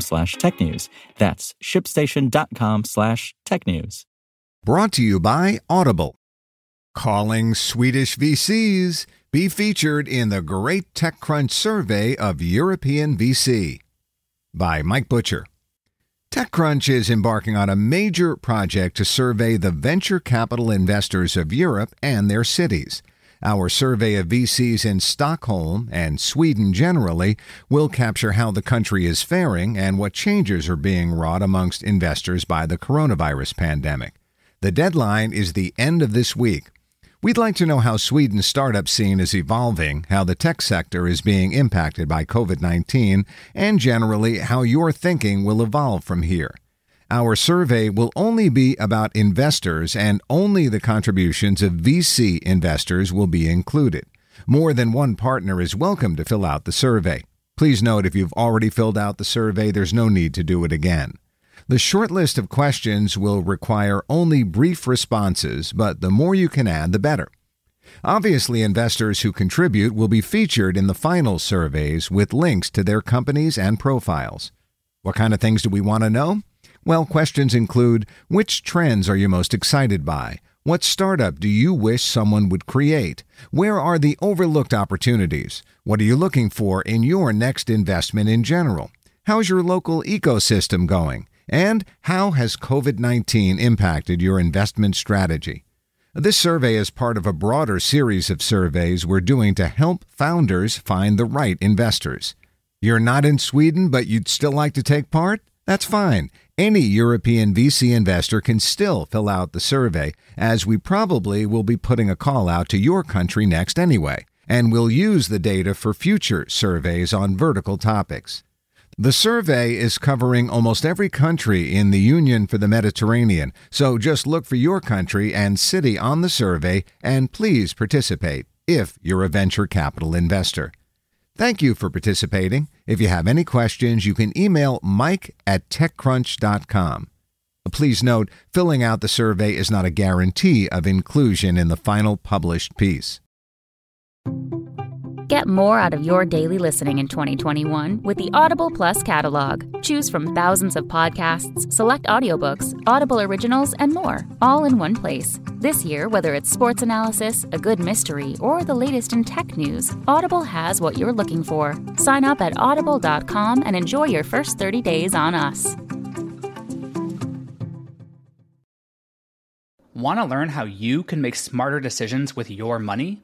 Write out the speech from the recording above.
slash technews. That's shipstation.com slash tech news. Brought to you by Audible. Calling Swedish VCs. Be featured in the Great TechCrunch Survey of European VC. By Mike Butcher. TechCrunch is embarking on a major project to survey the venture capital investors of Europe and their cities. Our survey of VCs in Stockholm and Sweden generally will capture how the country is faring and what changes are being wrought amongst investors by the coronavirus pandemic. The deadline is the end of this week. We'd like to know how Sweden's startup scene is evolving, how the tech sector is being impacted by COVID 19, and generally how your thinking will evolve from here. Our survey will only be about investors, and only the contributions of VC investors will be included. More than one partner is welcome to fill out the survey. Please note if you've already filled out the survey, there's no need to do it again. The short list of questions will require only brief responses, but the more you can add, the better. Obviously, investors who contribute will be featured in the final surveys with links to their companies and profiles. What kind of things do we want to know? Well, questions include which trends are you most excited by? What startup do you wish someone would create? Where are the overlooked opportunities? What are you looking for in your next investment in general? How's your local ecosystem going? And how has COVID 19 impacted your investment strategy? This survey is part of a broader series of surveys we're doing to help founders find the right investors. You're not in Sweden, but you'd still like to take part? That's fine. Any European VC investor can still fill out the survey, as we probably will be putting a call out to your country next anyway, and we'll use the data for future surveys on vertical topics. The survey is covering almost every country in the Union for the Mediterranean, so just look for your country and city on the survey and please participate if you're a venture capital investor. Thank you for participating. If you have any questions, you can email mike at techcrunch.com. Please note, filling out the survey is not a guarantee of inclusion in the final published piece. Get more out of your daily listening in 2021 with the Audible Plus catalog. Choose from thousands of podcasts, select audiobooks, Audible originals, and more, all in one place. This year, whether it's sports analysis, a good mystery, or the latest in tech news, Audible has what you're looking for. Sign up at audible.com and enjoy your first 30 days on us. Want to learn how you can make smarter decisions with your money?